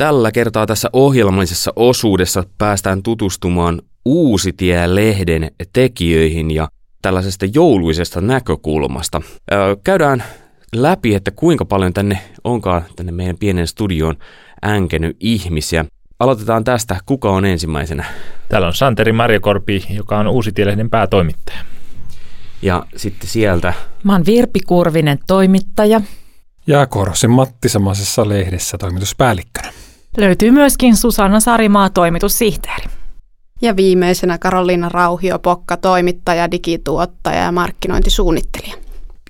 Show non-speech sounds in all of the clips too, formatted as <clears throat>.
Tällä kertaa tässä ohjelmallisessa osuudessa päästään tutustumaan Uusitie-lehden tekijöihin ja tällaisesta jouluisesta näkökulmasta. Käydään läpi, että kuinka paljon tänne onkaan tänne meidän pienen studioon änkenyt ihmisiä. Aloitetaan tästä. Kuka on ensimmäisenä? Täällä on Santeri Marjakorpi, joka on Uusitielehden päätoimittaja. Ja sitten sieltä... Mä oon Virpi Kurvinen, toimittaja. Ja Korosen Matti samaisessa lehdessä toimituspäällikkönä. Löytyy myöskin Susanna Sarimaa, toimitussihteeri. Ja viimeisenä Karoliina Rauhio, Pokka, toimittaja, digituottaja ja markkinointisuunnittelija.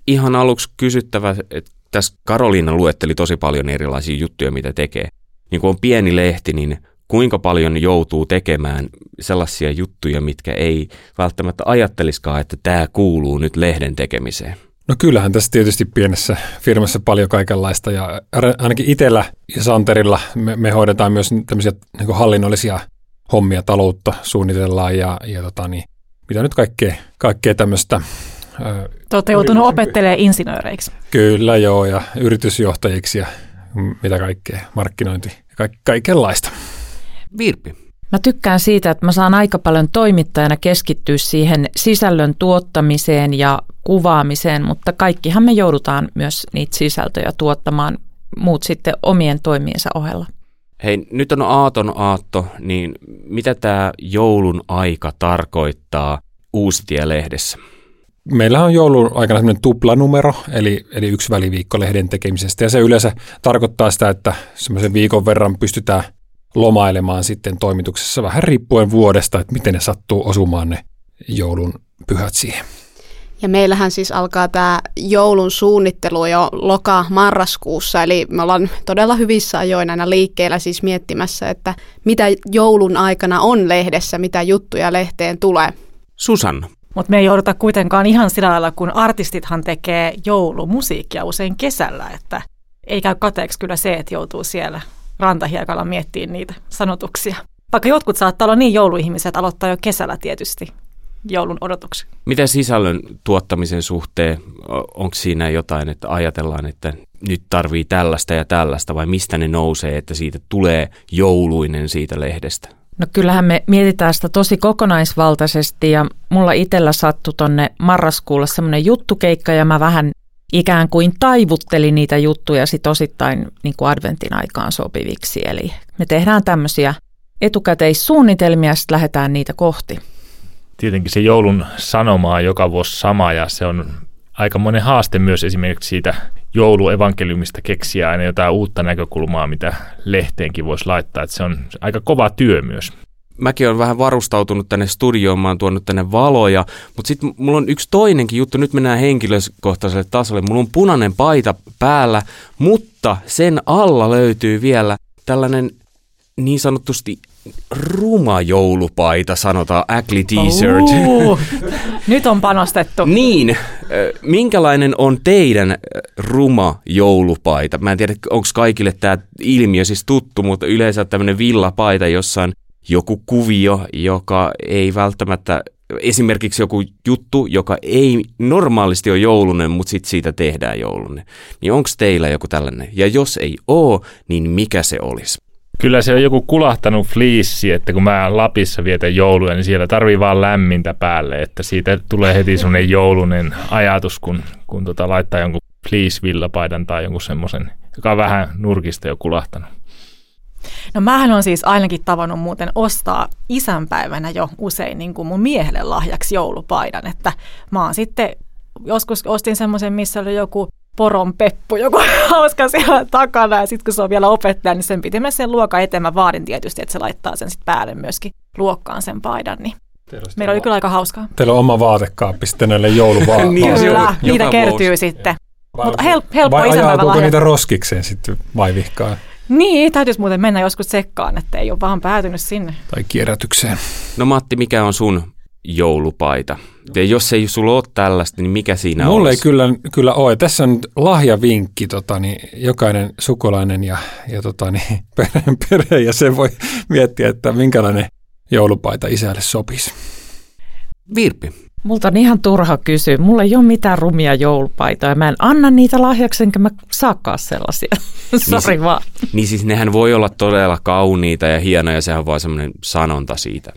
Ihan aluksi kysyttävä, että tässä Karoliina luetteli tosi paljon erilaisia juttuja, mitä tekee. Niin kun on pieni lehti, niin kuinka paljon joutuu tekemään sellaisia juttuja, mitkä ei välttämättä ajatteliskaan, että tämä kuuluu nyt lehden tekemiseen? No kyllähän tässä tietysti pienessä firmassa paljon kaikenlaista ja ainakin itsellä ja Santerilla me, me hoidetaan myös tämmöisiä niin hallinnollisia hommia, taloutta suunnitellaan ja, ja tota niin, mitä nyt kaikkea, kaikkea tämmöistä. Te olette joutunut opettelemaan insinööreiksi. Kyllä joo ja yritysjohtajiksi ja mitä kaikkea, markkinointi ja ka- kaikenlaista. Virpi. Mä tykkään siitä, että mä saan aika paljon toimittajana keskittyä siihen sisällön tuottamiseen ja kuvaamiseen, mutta kaikkihan me joudutaan myös niitä sisältöjä tuottamaan, muut sitten omien toimiensa ohella. Hei, nyt on aaton aatto, niin mitä tämä joulun aika tarkoittaa Uusitie-lehdessä? Meillä on joulun aikana sellainen tuplanumero, eli, eli yksi väliviikko lehden tekemisestä, ja se yleensä tarkoittaa sitä, että semmoisen viikon verran pystytään lomailemaan sitten toimituksessa vähän riippuen vuodesta, että miten ne sattuu osumaan ne joulun pyhät siihen. Ja meillähän siis alkaa tämä joulun suunnittelu jo loka-marraskuussa, eli me ollaan todella hyvissä ajoin aina liikkeellä siis miettimässä, että mitä joulun aikana on lehdessä, mitä juttuja lehteen tulee. Susanna. Mutta me ei jouduta kuitenkaan ihan sillä lailla, kun artistithan tekee joulumusiikkia usein kesällä, että ei käy kateeksi kyllä se, että joutuu siellä rantahiekalla miettimään niitä sanotuksia. Vaikka jotkut saattaa olla niin jouluihmiset, aloittaa jo kesällä tietysti joulun odotuksen. Mitä sisällön tuottamisen suhteen, onko siinä jotain, että ajatellaan, että nyt tarvii tällaista ja tällaista, vai mistä ne nousee, että siitä tulee jouluinen siitä lehdestä? No kyllähän me mietitään sitä tosi kokonaisvaltaisesti ja mulla itsellä sattui tonne marraskuulla semmoinen juttukeikka ja mä vähän ikään kuin taivuttelin niitä juttuja sit osittain niin kuin adventin aikaan sopiviksi. Eli me tehdään tämmöisiä etukäteissuunnitelmia ja sitten lähdetään niitä kohti tietenkin se joulun sanoma on joka vuosi sama ja se on aika monen haaste myös esimerkiksi siitä jouluevankeliumista keksiä aina jotain uutta näkökulmaa, mitä lehteenkin voisi laittaa. Että se on aika kova työ myös. Mäkin olen vähän varustautunut tänne studioon, mä oon tuonut tänne valoja, mutta sitten mulla on yksi toinenkin juttu, nyt mennään henkilökohtaiselle tasolle. Mulla on punainen paita päällä, mutta sen alla löytyy vielä tällainen niin sanotusti ruma joulupaita, sanotaan Ackley T-shirt. <laughs> Nyt on panostettu. niin, minkälainen on teidän ruma joulupaita? Mä en tiedä, onko kaikille tämä ilmiö siis tuttu, mutta yleensä tämmöinen villapaita, jossa on joku kuvio, joka ei välttämättä, esimerkiksi joku juttu, joka ei normaalisti ole joulunen, mutta sitten siitä tehdään joulunen. Niin onko teillä joku tällainen? Ja jos ei ole, niin mikä se olisi? Kyllä se on joku kulahtanut fliissi, että kun mä Lapissa vietän jouluja, niin siellä tarvii vaan lämmintä päälle, että siitä tulee heti semmoinen joulunen ajatus, kun, kun tota laittaa jonkun fleece-villapaidan tai jonkun semmoisen, joka on vähän nurkista jo kulahtanut. No mähän on siis ainakin tavannut muuten ostaa isänpäivänä jo usein niin kuin mun miehelle lahjaksi joulupaidan, että mä oon sitten joskus ostin semmoisen, missä oli joku poron peppu, joku <laughs> hauska siellä takana. Ja sitten kun se on vielä opettaja, niin sen piti mennä sen luokan eteen. Mä vaadin tietysti, että se laittaa sen sitten päälle myöskin luokkaan sen paidan. Niin Meillä oli kyllä aika hauskaa. Teillä on oma vaatekaappi sitten näille jouluvaatteille. <laughs> niin, kyllä, niitä kertyy sitten. Mutta hel- helppo Vai ajaatuuko niitä roskikseen sitten vai vihkaa? Niin, täytyisi muuten mennä joskus sekkaan, että ei ole vaan päätynyt sinne. Tai kierrätykseen. No Matti, mikä on sun joulupaita? Ja jos ei sulla ole tällaista, niin mikä siinä Mulle olisi? ei kyllä, kyllä ole. Tässä on lahjavinkki, tota, niin jokainen sukulainen ja, ja tota, niin, <laughs> perhe, perhe, ja se voi miettiä, että minkälainen joulupaita isälle sopisi. Virpi. Multa on ihan turha kysyä. Mulla ei ole mitään rumia joulupaitoja. Mä en anna niitä lahjaksi, enkä mä saakaan sellaisia. <laughs> Sori Niin vaan. Niin siis nehän voi olla todella kauniita ja hienoja, sehän on vaan semmoinen sanonta siitä.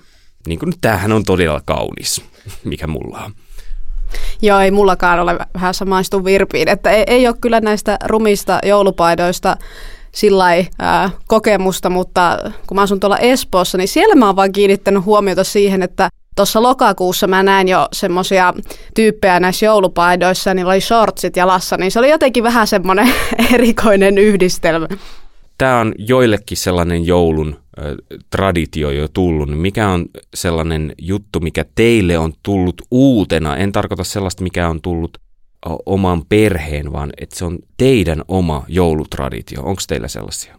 Niin kuin nyt tämähän on todella kaunis, <laughs> mikä mulla on. Joo, ei mullakaan ole vähän samaistu virpiin, että ei, ei ole kyllä näistä rumista joulupaidoista sillä kokemusta, mutta kun mä asun tuolla Espoossa, niin siellä mä oon vaan kiinnittänyt huomiota siihen, että tuossa lokakuussa mä näin jo semmoisia tyyppejä näissä joulupaidoissa, ja niillä oli shortsit jalassa, niin se oli jotenkin vähän semmoinen <laughs> erikoinen yhdistelmä. Tämä on joillekin sellainen joulun traditio jo tullut. Niin mikä on sellainen juttu, mikä teille on tullut uutena? En tarkoita sellaista, mikä on tullut oman perheen, vaan että se on teidän oma joulutraditio. Onko teillä sellaisia?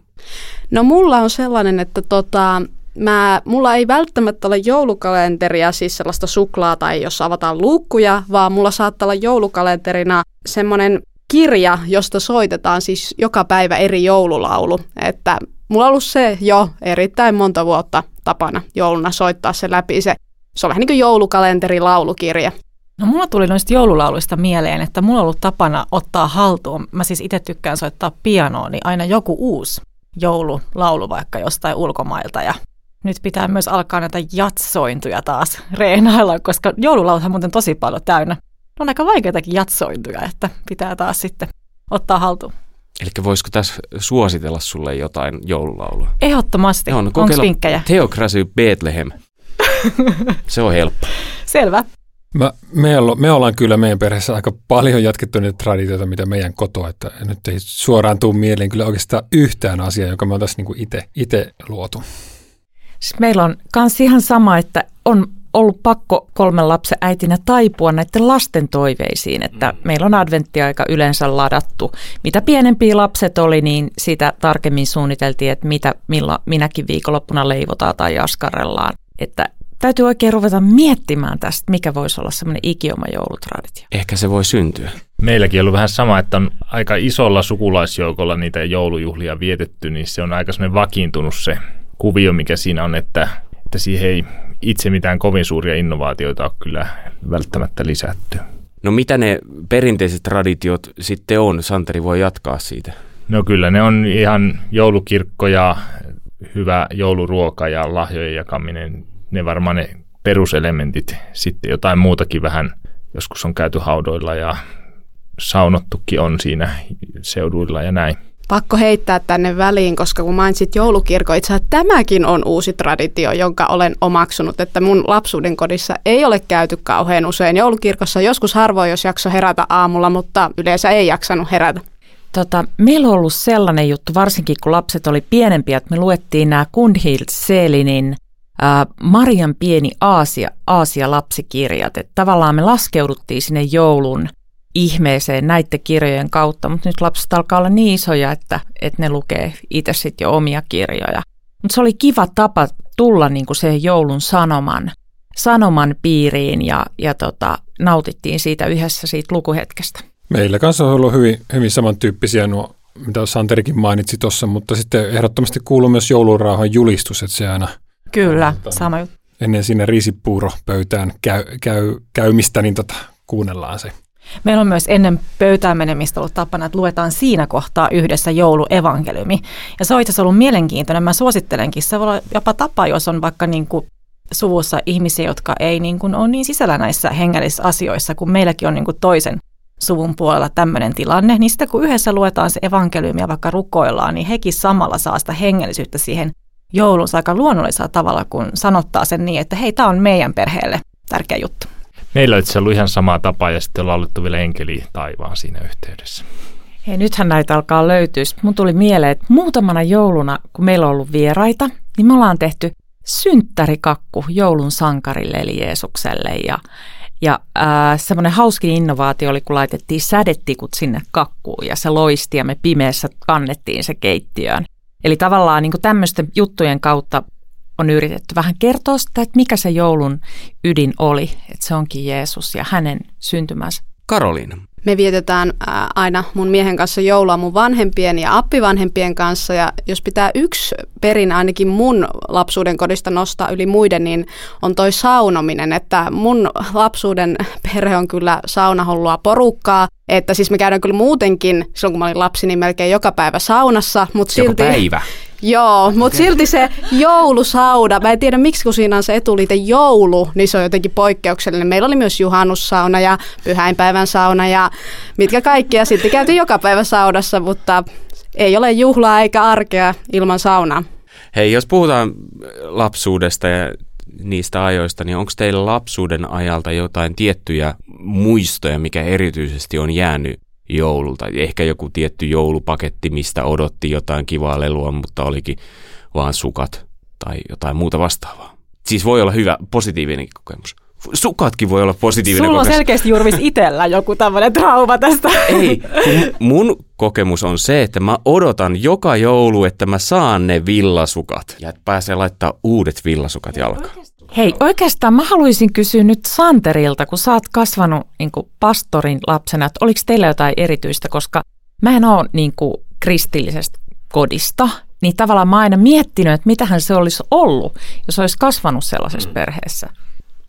No mulla on sellainen, että tota, mä, mulla ei välttämättä ole joulukalenteria, siis sellaista suklaa tai jos avataan luukkuja, vaan mulla saattaa olla joulukalenterina semmoinen kirja, josta soitetaan siis joka päivä eri joululaulu. Että mulla on ollut se jo erittäin monta vuotta tapana jouluna soittaa se läpi. Se, se on vähän niin kuin joulukalenteri laulukirja. No mulla tuli noista joululauluista mieleen, että mulla on ollut tapana ottaa haltuun. Mä siis itse tykkään soittaa pianoa, niin aina joku uusi joululaulu vaikka jostain ulkomailta. Ja nyt pitää myös alkaa näitä jatsointuja taas reenailla, koska joululauluthan muuten tosi paljon täynnä. Ne on aika vaikeitakin jatsointuja, että pitää taas sitten ottaa haltuun. Eli voisiko tässä suositella sulle jotain joululaulua? Ehdottomasti. No Onko vinkkejä? Theocracy Bethlehem. <laughs> Se on helppo. Selvä. Mä, me, olla, me ollaan kyllä meidän perheessä aika paljon jatkettu niitä traditioita, mitä meidän kotoa, että nyt ei suoraan tuu mieleen kyllä oikeastaan yhtään asiaa, joka me oltaisiin niin itse, itse luotu. Siis meillä on myös ihan sama, että on ollut pakko kolmen lapsen äitinä taipua näiden lasten toiveisiin, että mm. meillä on adventtiaika yleensä ladattu. Mitä pienempiä lapset oli, niin sitä tarkemmin suunniteltiin, että mitä milla, minäkin viikonloppuna leivotaan tai askarellaan. Että täytyy oikein ruveta miettimään tästä, mikä voisi olla semmoinen ikioma joulutraditio. Ehkä se voi syntyä. Meilläkin on ollut vähän sama, että on aika isolla sukulaisjoukolla niitä joulujuhlia vietetty, niin se on aika semmoinen vakiintunut se kuvio, mikä siinä on, että, että siihen ei itse mitään kovin suuria innovaatioita ole kyllä välttämättä lisätty. No mitä ne perinteiset traditiot sitten on? Santeri voi jatkaa siitä. No kyllä, ne on ihan joulukirkko ja hyvä jouluruoka ja lahjojen jakaminen. Ne varmaan ne peruselementit. Sitten jotain muutakin vähän, joskus on käyty haudoilla ja saunottukin on siinä seuduilla ja näin. Pakko heittää tänne väliin, koska kun mainitsit joulukirkko, itse asiassa tämäkin on uusi traditio, jonka olen omaksunut, että mun lapsuuden kodissa ei ole käyty kauhean usein. Joulukirkossa joskus harvoin, jos jakso herätä aamulla, mutta yleensä ei jaksanut herätä. Tota, meillä on ollut sellainen juttu, varsinkin kun lapset oli pienempiä, että me luettiin nämä Kundhild Selinin äh, Marian pieni Aasia, Aasia-lapsikirjat. Että tavallaan me laskeuduttiin sinne joulun ihmeeseen näiden kirjojen kautta, mutta nyt lapset alkaa olla niin isoja, että, että ne lukee itse sitten jo omia kirjoja. Mutta se oli kiva tapa tulla niinku siihen joulun sanoman, sanoman piiriin ja, ja tota, nautittiin siitä yhdessä siitä lukuhetkestä. Meillä kanssa on ollut hyvin, hyvin samantyyppisiä nuo, mitä Santerikin mainitsi tuossa, mutta sitten ehdottomasti kuuluu myös joulurauhan julistus, että se aina Kyllä, sama juttu. ennen sinne riisipuuropöytään käy, käy, käymistä, niin tota, kuunnellaan se. Meillä on myös ennen pöytään menemistä ollut tapana, että luetaan siinä kohtaa yhdessä jouluevankeliumi. Ja se on itse asiassa ollut mielenkiintoinen. Mä suosittelenkin, se voi olla jopa tapa, jos on vaikka niin kuin suvussa ihmisiä, jotka ei niin kuin ole niin sisällä näissä hengellisissä asioissa, kun meilläkin on niin kuin toisen suvun puolella tämmöinen tilanne, niin sitten kun yhdessä luetaan se evankeliumi ja vaikka rukoillaan, niin hekin samalla saa sitä hengellisyyttä siihen joulunsa aika luonnollisella tavalla, kun sanottaa sen niin, että hei, tämä on meidän perheelle tärkeä juttu. Meillä on itse ollut ihan sama tapa ja sitten on laulettu vielä enkeli taivaan siinä yhteydessä. Hei, nythän näitä alkaa löytyä. Mun tuli mieleen, että muutamana jouluna, kun meillä on ollut vieraita, niin me ollaan tehty synttärikakku joulun sankarille eli Jeesukselle. Ja, ja äh, semmoinen hauskin innovaatio oli, kun laitettiin sädetikut sinne kakkuun ja se loisti ja me pimeässä kannettiin se keittiöön. Eli tavallaan niin tämmöisten juttujen kautta on yritetty vähän kertoa sitä, että mikä se joulun ydin oli, että se onkin Jeesus ja hänen syntymänsä. Karoliina, me vietetään ää, aina mun miehen kanssa joulua mun vanhempien ja appivanhempien kanssa. Ja jos pitää yksi perin ainakin mun lapsuuden kodista nostaa yli muiden, niin on toi saunominen. Että mun lapsuuden perhe on kyllä saunahollua porukkaa. Että siis me käydään kyllä muutenkin, silloin kun mä olin lapsi, niin melkein joka päivä saunassa. Mutta Joka silti, päivä. Joo, mutta silti se joulusauda, mä en tiedä miksi kun siinä on se etuliite joulu, niin se on jotenkin poikkeuksellinen. Meillä oli myös juhannussauna ja pyhäinpäivän sauna ja mitkä kaikkia. Sitten käytiin joka päivä saunassa, mutta ei ole juhlaa eikä arkea ilman saunaa. Hei, jos puhutaan lapsuudesta ja niistä ajoista, niin onko teillä lapsuuden ajalta jotain tiettyjä muistoja, mikä erityisesti on jäänyt joululta? Ehkä joku tietty joulupaketti, mistä odotti jotain kivaa lelua, mutta olikin vaan sukat tai jotain muuta vastaavaa. Siis voi olla hyvä, positiivinen kokemus. Sukatkin voi olla positiivinen Sulla on kokemus. selkeästi Jurvis itsellä joku tämmöinen trauma tästä. Ei, mun kokemus on se, että mä odotan joka joulu, että mä saan ne villasukat ja että pääsee laittaa uudet villasukat jalkaan. Hei, oikeastaan mä haluaisin kysyä nyt Santerilta, kun sä oot kasvanut niin kuin pastorin lapsena, että oliko teillä jotain erityistä, koska mä en ole niin kuin kristillisestä kodista, niin tavallaan mä aina miettinyt, että mitähän se olisi ollut, jos olisi kasvanut sellaisessa perheessä.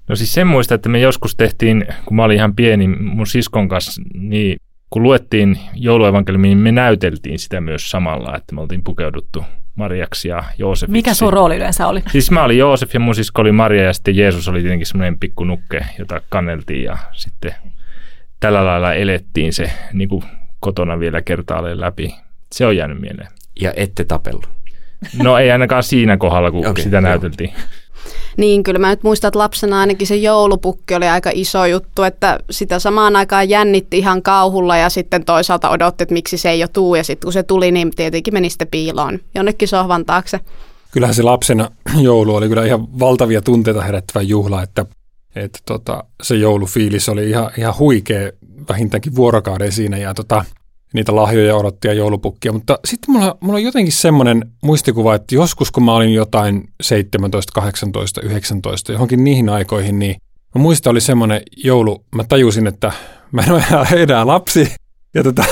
No siis sen muista, että me joskus tehtiin, kun mä olin ihan pieni mun siskon kanssa, niin kun luettiin jouluevankeliumia, niin me näyteltiin sitä myös samalla, että me oltiin pukeuduttu Mariaksi ja Joosefiksi. Mikä sun rooli yleensä oli? Siis mä olin Joosef ja mun sisko oli Maria ja sitten Jeesus oli tietenkin semmoinen pikku nukke, jota kanneltiin ja sitten tällä lailla elettiin se niin kuin kotona vielä kertaalleen läpi. Se on jäänyt mieleen. Ja ette tapellut. No ei ainakaan siinä kohdalla, kun okay, sitä joo. näyteltiin. Niin, kyllä mä nyt muistan, että lapsena ainakin se joulupukki oli aika iso juttu, että sitä samaan aikaan jännitti ihan kauhulla ja sitten toisaalta odotti, että miksi se ei jo tuu ja sitten kun se tuli, niin tietenkin meni sitten piiloon jonnekin sohvan taakse. Kyllähän se lapsena joulu oli kyllä ihan valtavia tunteita herättävä juhla, että, että tota, se joulufiilis oli ihan, ihan huikea vähintäänkin vuorokauden siinä ja tota, niitä lahjoja odotti ja joulupukkia. Mutta sitten mulla, mulla on jotenkin semmoinen muistikuva, että joskus kun mä olin jotain 17, 18, 19, johonkin niihin aikoihin, niin mä muistan oli semmoinen joulu, mä tajusin, että mä en ole <laughs> enää lapsi. Ja tota,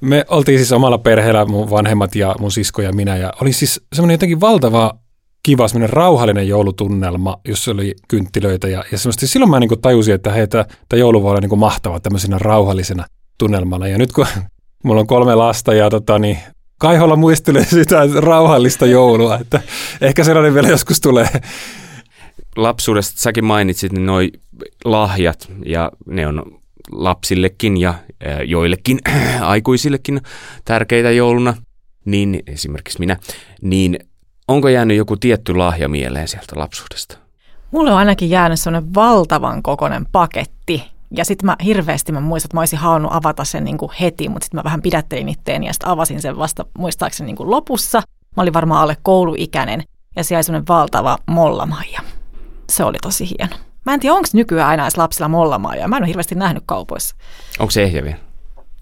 me oltiin siis omalla perheellä, mun vanhemmat ja mun sisko ja minä, ja oli siis semmoinen jotenkin valtava kiva, semmoinen rauhallinen joulutunnelma, jossa oli kynttilöitä ja, ja semmoista. Silloin mä niin tajusin, että hei, tämä joulu voi olla niin mahtava tämmöisenä rauhallisena tunnelmana. Ja nyt kun mulla on kolme lasta ja tota, niin Kaiholla muistelee <laughs> sitä rauhallista joulua, että ehkä sellainen vielä joskus tulee. Lapsuudesta säkin mainitsit niin noi lahjat ja ne on lapsillekin ja äh, joillekin <clears throat> aikuisillekin tärkeitä jouluna, niin esimerkiksi minä, niin onko jäänyt joku tietty lahja mieleen sieltä lapsuudesta? Mulle on ainakin jäänyt sellainen valtavan kokoinen paketti. Ja sitten mä hirveästi mä muistan, että mä olisin halunnut avata sen niin kuin heti, mutta sitten mä vähän pidättelin itteeni ja sitten avasin sen vasta muistaakseni niin kuin lopussa. Mä olin varmaan alle kouluikäinen ja siellä oli sellainen valtava mollamaija. Se oli tosi hieno. Mä en tiedä, onko nykyään aina edes lapsilla mollamaija. Mä en ole hirveästi nähnyt kaupoissa. Onko se ehjä vielä?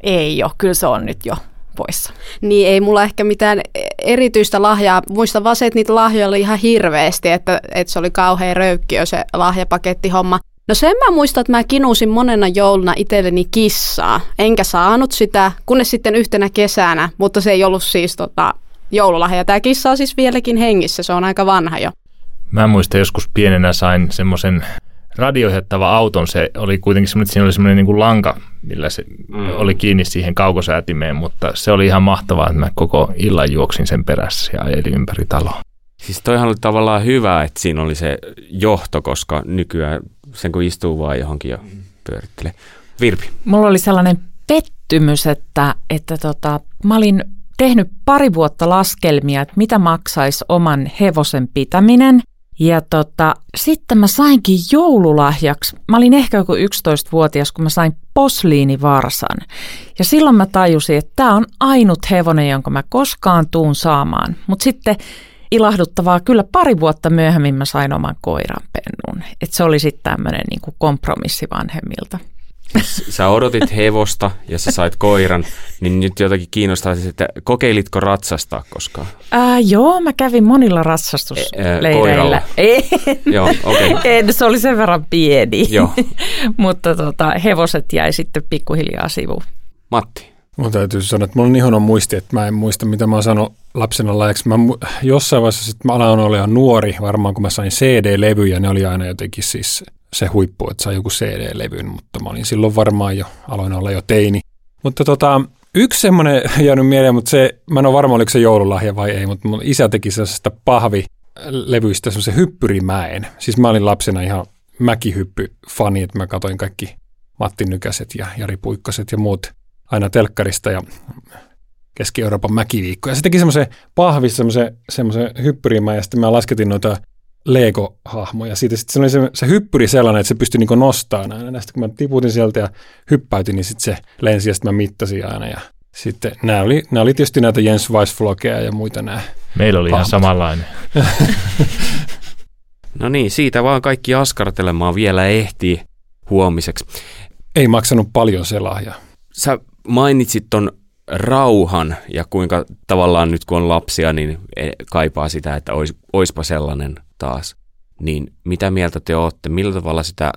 Ei ole, kyllä se on nyt jo poissa. Niin ei mulla ehkä mitään erityistä lahjaa. Muistan vaan se, että niitä lahjoja oli ihan hirveästi, että, että se oli kauhean röykkiö se lahjapakettihomma. No sen mä muistan, että mä kinusin monena jouluna itselleni kissaa. Enkä saanut sitä, kunnes sitten yhtenä kesänä, mutta se ei ollut siis tota, joululahja. Tämä kissa on siis vieläkin hengissä, se on aika vanha jo. Mä muistan joskus pienenä sain semmoisen radioihettava auton. Se oli kuitenkin semmoinen, että siinä oli semmoinen niin kuin lanka, millä se mm. oli kiinni siihen kaukosäätimeen, mutta se oli ihan mahtavaa, että mä koko illan juoksin sen perässä ja ajelin ympäri taloa. Siis toihan oli tavallaan hyvä, että siinä oli se johto, koska nykyään sen kun istuu vaan johonkin ja pyörittelee. Virpi. Mulla oli sellainen pettymys, että, että tota, mä olin tehnyt pari vuotta laskelmia, että mitä maksaisi oman hevosen pitäminen. Ja tota, sitten mä sainkin joululahjaksi, mä olin ehkä joku 11-vuotias, kun mä sain posliinivarsan. Ja silloin mä tajusin, että tämä on ainut hevonen, jonka mä koskaan tuun saamaan. Mutta sitten ilahduttavaa, kyllä pari vuotta myöhemmin mä sain oman koiranpennun. Että se oli sitten tämmöinen niinku kompromissi vanhemmilta. sä odotit hevosta ja sä sait koiran, niin nyt jotakin kiinnostaa, että kokeilitko ratsastaa koskaan? Ää, joo, mä kävin monilla ratsastusleireillä. Ei, joo, okei. Okay. En, se oli sen verran pieni. Joo. <laughs> Mutta tota, hevoset jäi sitten pikkuhiljaa sivuun. Matti. Mun täytyy sanoa, että mulla on niin huono muisti, että mä en muista, mitä mä oon sanonut lapsena laajaksi. Mä jossain vaiheessa sitten mä aloin olla nuori, varmaan kun mä sain CD-levyjä, ne oli aina jotenkin siis se huippu, että sai joku CD-levyn, mutta mä olin silloin varmaan jo, aloin olla jo teini. Mutta tota, yksi semmoinen <laughs> jäänyt mieleen, mutta se, mä en ole varma, oliko se joululahja vai ei, mutta mun isä teki sellaisesta pahvilevyistä semmoisen hyppyrimäen. Siis mä olin lapsena ihan mäkihyppy-fani, että mä katsoin kaikki Matti Nykäset ja Jari Puikkoset ja muut aina telkkarista ja Keski-Euroopan mäkiviikko. Ja se teki semmoisen pahvissa semmoisen, semmoisen hyppyrimään ja sitten mä lasketin noita Lego-hahmoja. Siitä sitten se oli se, se hyppyri sellainen, että se pystyi niinku nostamaan aina. Ja sitten kun mä tiputin sieltä ja hyppäytin, niin sitten se lensi ja sitten mä mittasin aina. Ja sitten nämä oli, nämä oli tietysti näitä Jens Weissflogeja ja muita nämä. Meillä oli hahmot. ihan samanlainen. <laughs> no niin, siitä vaan kaikki askartelemaan vielä ehtii huomiseksi. Ei maksanut paljon se lahja. Sä mainitsit ton rauhan ja kuinka tavallaan nyt kun on lapsia, niin e, kaipaa sitä, että ois, oispa sellainen taas. Niin mitä mieltä te olette? Millä tavalla sitä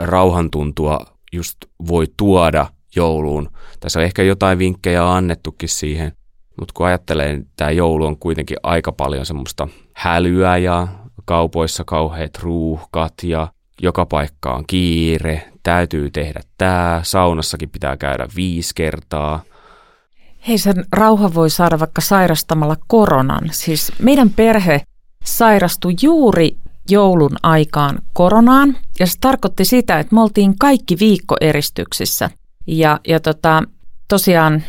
rauhantuntua just voi tuoda jouluun? Tässä on ehkä jotain vinkkejä annettukin siihen, mutta kun ajattelee, että tämä joulu on kuitenkin aika paljon semmoista hälyä ja kaupoissa kauheat ruuhkat ja joka paikka on kiire, täytyy tehdä tämä, saunassakin pitää käydä viisi kertaa. Hei, sen rauha voi saada vaikka sairastamalla koronan. Siis meidän perhe sairastui juuri joulun aikaan koronaan, ja se tarkoitti sitä, että me oltiin kaikki viikkoeristyksissä. Ja, ja tota, tosiaan,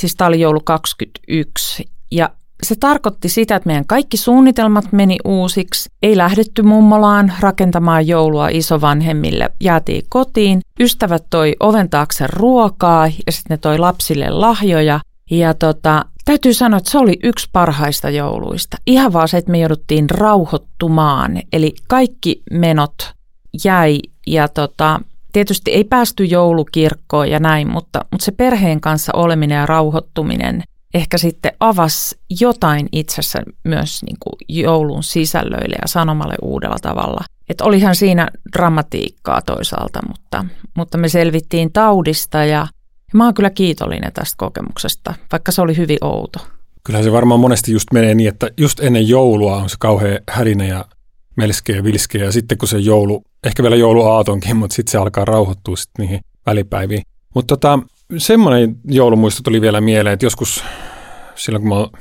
siis tämä oli joulu 21, ja se tarkoitti sitä, että meidän kaikki suunnitelmat meni uusiksi. Ei lähdetty mummolaan rakentamaan joulua isovanhemmille. Jäätiin kotiin. Ystävät toi oven taakse ruokaa ja sitten ne toi lapsille lahjoja. Ja tota, täytyy sanoa, että se oli yksi parhaista jouluista. Ihan vaan se, että me jouduttiin rauhoittumaan. Eli kaikki menot jäi ja tota, tietysti ei päästy joulukirkkoon ja näin, mutta, mutta se perheen kanssa oleminen ja rauhoittuminen – ehkä sitten avasi jotain itsessä myös niin kuin joulun sisällöille ja sanomalle uudella tavalla. Että olihan siinä dramatiikkaa toisaalta, mutta, mutta me selvittiin taudista ja mä oon kyllä kiitollinen tästä kokemuksesta, vaikka se oli hyvin outo. Kyllä se varmaan monesti just menee niin, että just ennen joulua on se kauhean hälinä ja melskeä ja vilskeä ja sitten kun se joulu, ehkä vielä jouluaatonkin, mutta sitten se alkaa rauhoittua sitten niihin välipäiviin. Mutta tota, semmoinen joulumuisto tuli vielä mieleen, että joskus silloin kun mä,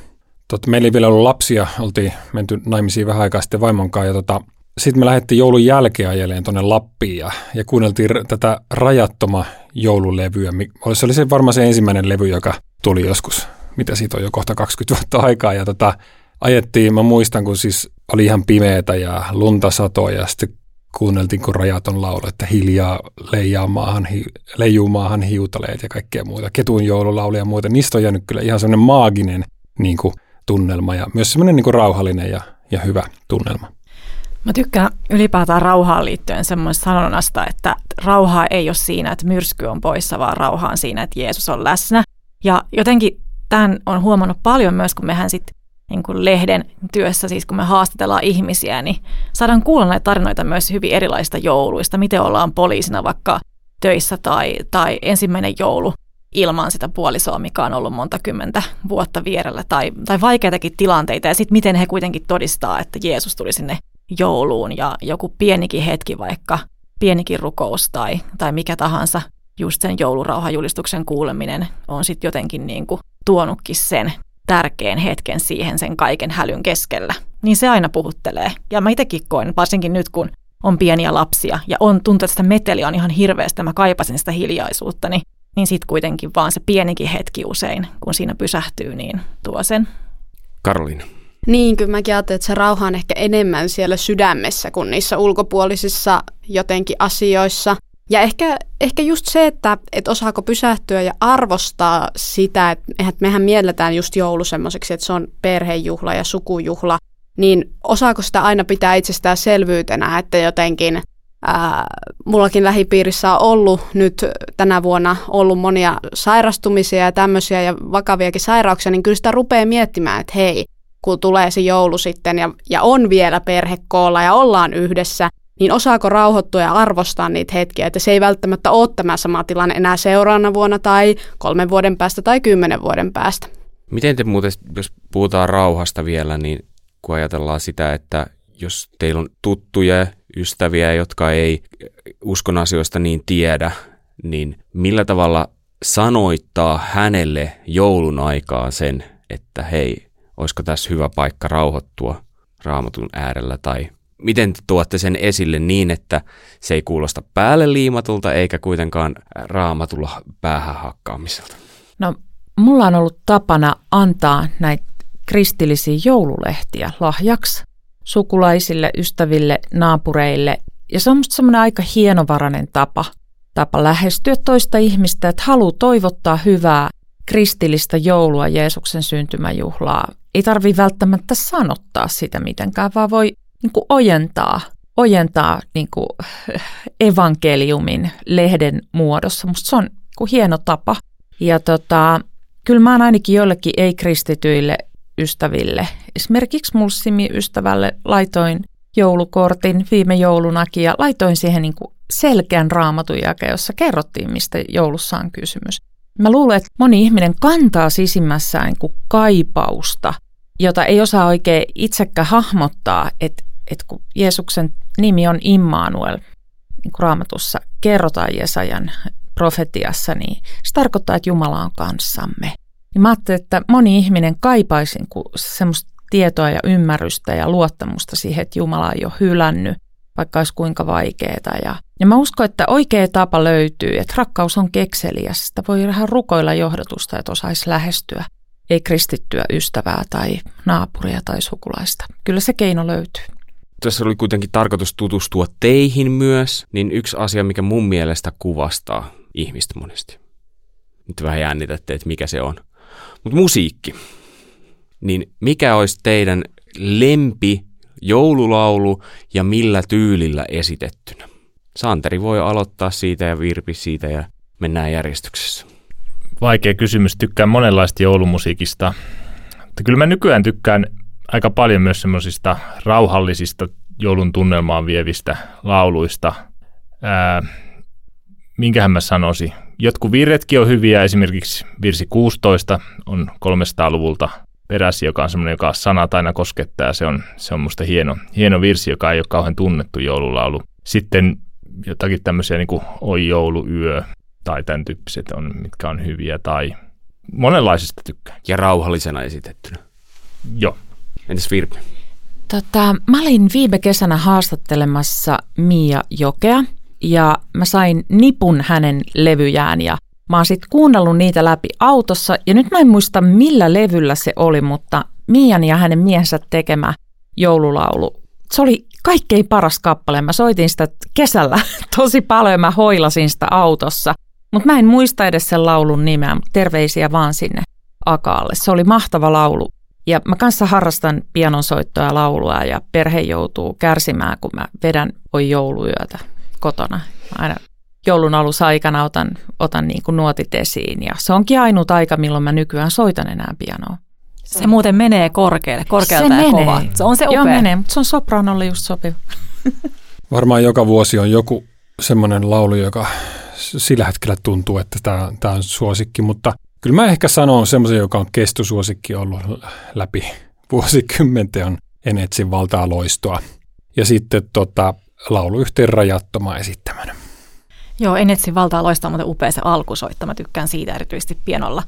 tota, meillä ei vielä ollut lapsia, oltiin menty naimisiin vähän aikaa sitten vaimonkaan ja tota, sitten me lähdettiin joulun jälkeen ajeleen tuonne Lappiin ja, ja kuunneltiin tätä rajattoma joululevyä. Se oli se varmaan se ensimmäinen levy, joka tuli joskus, mitä siitä on jo kohta 20 vuotta aikaa. Ja tota, ajettiin, mä muistan, kun siis oli ihan pimeätä ja lunta satoi ja sitten kuunneltiin, kun rajaton laulu, että hiljaa leijaa maahan, hi, leijuu maahan hiutaleet ja kaikkea muuta. Ketun joululaulu ja muuta. Niistä on jäänyt kyllä ihan semmoinen maaginen niin kuin, tunnelma ja myös semmoinen niin kuin, rauhallinen ja, ja hyvä tunnelma. Mä tykkään ylipäätään rauhaan liittyen semmoista sanonnasta, että rauhaa ei ole siinä, että myrsky on poissa, vaan rauha on siinä, että Jeesus on läsnä. Ja jotenkin tämän on huomannut paljon myös, kun mehän sitten niin kuin lehden työssä, siis kun me haastatellaan ihmisiä, niin saadaan kuulla näitä tarinoita myös hyvin erilaisista jouluista, miten ollaan poliisina vaikka töissä tai, tai ensimmäinen joulu ilman sitä puolisoa, mikä on ollut monta kymmentä vuotta vierellä, tai, tai vaikeitakin tilanteita, ja sitten miten he kuitenkin todistaa, että Jeesus tuli sinne jouluun, ja joku pienikin hetki vaikka, pienikin rukous tai, tai mikä tahansa, just sen joulurauhajulistuksen kuuleminen on sitten jotenkin niin kuin tuonutkin sen tärkeän hetken siihen sen kaiken hälyn keskellä. Niin se aina puhuttelee. Ja mä itsekin koen, varsinkin nyt kun on pieniä lapsia ja on tuntuu, että sitä meteliä on ihan hirveästi, mä kaipasin sitä hiljaisuutta, niin, niin sitten kuitenkin vaan se pienikin hetki usein, kun siinä pysähtyy, niin tuo sen. Karoliina. Niin, kyllä mäkin ajattelen, että se rauha on ehkä enemmän siellä sydämessä kuin niissä ulkopuolisissa jotenkin asioissa. Ja ehkä, ehkä just se, että, että osaako pysähtyä ja arvostaa sitä, että, mehän mielletään just joulu semmoiseksi, että se on perhejuhla ja sukujuhla, niin osaako sitä aina pitää itsestään selvyytenä, että jotenkin ää, mullakin lähipiirissä on ollut nyt tänä vuonna ollut monia sairastumisia ja tämmöisiä ja vakaviakin sairauksia, niin kyllä sitä rupeaa miettimään, että hei, kun tulee se joulu sitten ja, ja on vielä perhekoolla ja ollaan yhdessä, niin osaako rauhoittua ja arvostaa niitä hetkiä, että se ei välttämättä ole tämä sama tilanne enää seuraavana vuonna tai kolmen vuoden päästä tai kymmenen vuoden päästä. Miten te muuten, jos puhutaan rauhasta vielä, niin kun ajatellaan sitä, että jos teillä on tuttuja ystäviä, jotka ei uskon asioista niin tiedä, niin millä tavalla sanoittaa hänelle joulun aikaa sen, että hei, olisiko tässä hyvä paikka rauhoittua raamatun äärellä tai miten te tuotte sen esille niin, että se ei kuulosta päälle liimatulta eikä kuitenkaan raamatulla päähän hakkaamiselta? No, mulla on ollut tapana antaa näitä kristillisiä joululehtiä lahjaksi sukulaisille, ystäville, naapureille. Ja se on musta semmoinen aika hienovarainen tapa, tapa lähestyä toista ihmistä, että haluaa toivottaa hyvää kristillistä joulua Jeesuksen syntymäjuhlaa. Ei tarvi välttämättä sanottaa sitä mitenkään, vaan voi niin kuin ojentaa, ojentaa niin kuin evankeliumin lehden muodossa. Musta se on kuin hieno tapa. Ja tota, kyllä mä oon ainakin joillekin ei-kristityille ystäville. Esimerkiksi Mulsimi-ystävälle laitoin joulukortin viime joulunakin ja laitoin siihen niin kuin selkeän raamatun jake, jossa kerrottiin, mistä joulussa on kysymys. Mä luulen, että moni ihminen kantaa sisimmässään niin kuin kaipausta, jota ei osaa oikein itsekään hahmottaa, että, että kun Jeesuksen nimi on Immanuel, niin kuin raamatussa kerrotaan Jesajan profetiassa, niin se tarkoittaa, että Jumala on kanssamme. Niin mä ajattelin, että moni ihminen kaipaisi semmoista tietoa ja ymmärrystä ja luottamusta siihen, että Jumala ei ole hylännyt, vaikka olisi kuinka vaikeaa. Ja, ja mä uskon, että oikea tapa löytyy, että rakkaus on kekseliäs. Sitä voi vähän rukoilla johdotusta, että osaisi lähestyä ei kristittyä ystävää tai naapuria tai sukulaista. Kyllä se keino löytyy. Tässä oli kuitenkin tarkoitus tutustua teihin myös, niin yksi asia, mikä mun mielestä kuvastaa ihmistä monesti. Nyt vähän jännitätte, että mikä se on. Mutta musiikki. Niin mikä olisi teidän lempi joululaulu ja millä tyylillä esitettynä? Santeri voi aloittaa siitä ja Virpi siitä ja mennään järjestyksessä. Vaikea kysymys. Tykkään monenlaista joulumusiikista. Mutta kyllä mä nykyään tykkään aika paljon myös semmoisista rauhallisista joulun tunnelmaan vievistä lauluista. Ää, minkähän mä sanoisin? Jotkut virretkin on hyviä, esimerkiksi virsi 16 on 300-luvulta peräsi, joka on semmoinen, joka sanat aina koskettaa. Se on, se on musta hieno, hieno virsi, joka ei ole kauhean tunnettu joululaulu. Sitten jotakin tämmöisiä niin kuin Oi jouluyö tai tämän tyyppiset on, mitkä on hyviä tai monenlaisista tykkään. Ja rauhallisena esitettynä. Joo. Entäs Virpi? Tota, mä olin viime kesänä haastattelemassa Mia Jokea ja mä sain nipun hänen levyjään ja mä oon sitten kuunnellut niitä läpi autossa ja nyt mä en muista millä levyllä se oli, mutta Mian ja hänen miehensä tekemä joululaulu. Se oli kaikkein paras kappale. Mä soitin sitä kesällä <laughs> tosi paljon, mä hoilasin sitä autossa. Mutta mä en muista edes sen laulun nimeä, mutta terveisiä vaan sinne Akaalle. Se oli mahtava laulu. Ja mä kanssa harrastan pianonsoittoa ja laulua ja perhe joutuu kärsimään, kun mä vedän oi jouluyötä kotona. Aina joulun alussa aikana otan, otan niin kuin nuotit esiin ja se onkin ainut aika, milloin mä nykyään soitan enää pianoa. Se muuten menee korkealle, korkealta se ja menee. kova. Se on se upea. Joo, menee, mutta se on sopranolle just sopiva. Varmaan joka vuosi on joku semmoinen laulu, joka sillä hetkellä tuntuu, että tämä, tämä on suosikki, mutta kyllä mä ehkä sanon semmoisen, joka on kestosuosikki ollut läpi <laughs> vuosikymmenten, on En etsi valtaa loistoa. Ja sitten tota, laulu yhteen rajattomaan esittämänä. Joo, en etsi valtaa loistaa, mutta upea se alkusoitto. Mä tykkään siitä erityisesti pienolla.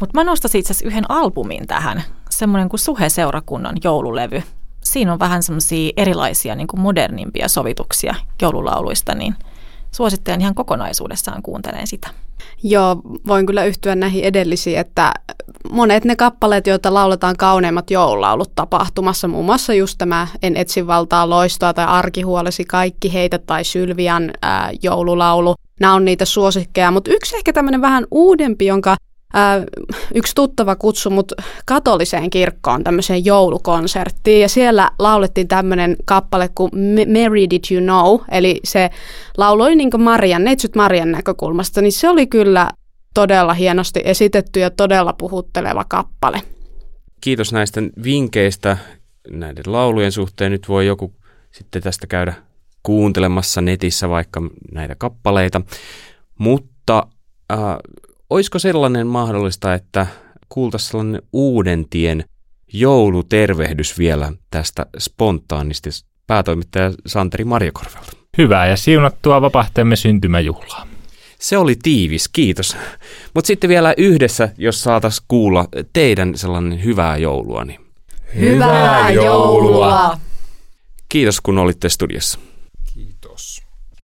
Mutta mä nostaisin itse asiassa yhden albumin tähän, semmoinen kuin Suhe-seurakunnan joululevy. Siinä on vähän semmoisia erilaisia niin kuin modernimpia sovituksia joululauluista, niin suosittelen ihan kokonaisuudessaan kuuntelemaan sitä. Joo, voin kyllä yhtyä näihin edellisiin, että monet ne kappaleet, joita lauletaan kauneimmat joululaulut tapahtumassa, muun muassa just tämä En etsi valtaa loistoa tai Arkihuolesi kaikki heitä tai Sylvian ää, joululaulu, nämä on niitä suosikkeja, mutta yksi ehkä tämmöinen vähän uudempi, jonka ää, yksi tuttava kutsui mut katoliseen kirkkoon tämmöiseen joulukonserttiin ja siellä laulettiin tämmöinen kappale kuin Mary Did You Know, eli se lauloi niin Marian, neitsyt Marian näkökulmasta, niin se oli kyllä todella hienosti esitetty ja todella puhutteleva kappale. Kiitos näistä vinkkeistä näiden laulujen suhteen. Nyt voi joku sitten tästä käydä kuuntelemassa netissä vaikka näitä kappaleita. Mutta olisiko sellainen mahdollista, että kuultaisiin sellainen uuden tien joulutervehdys vielä tästä spontaanisti päätoimittaja Santeri Marjakorvelta? Hyvää ja siunattua vapahtemme syntymäjuhlaa. Se oli tiivis, kiitos. Mutta sitten vielä yhdessä, jos saataisiin kuulla teidän sellainen hyvää joulua. Niin. Hyvää joulua! Kiitos kun olitte studiossa.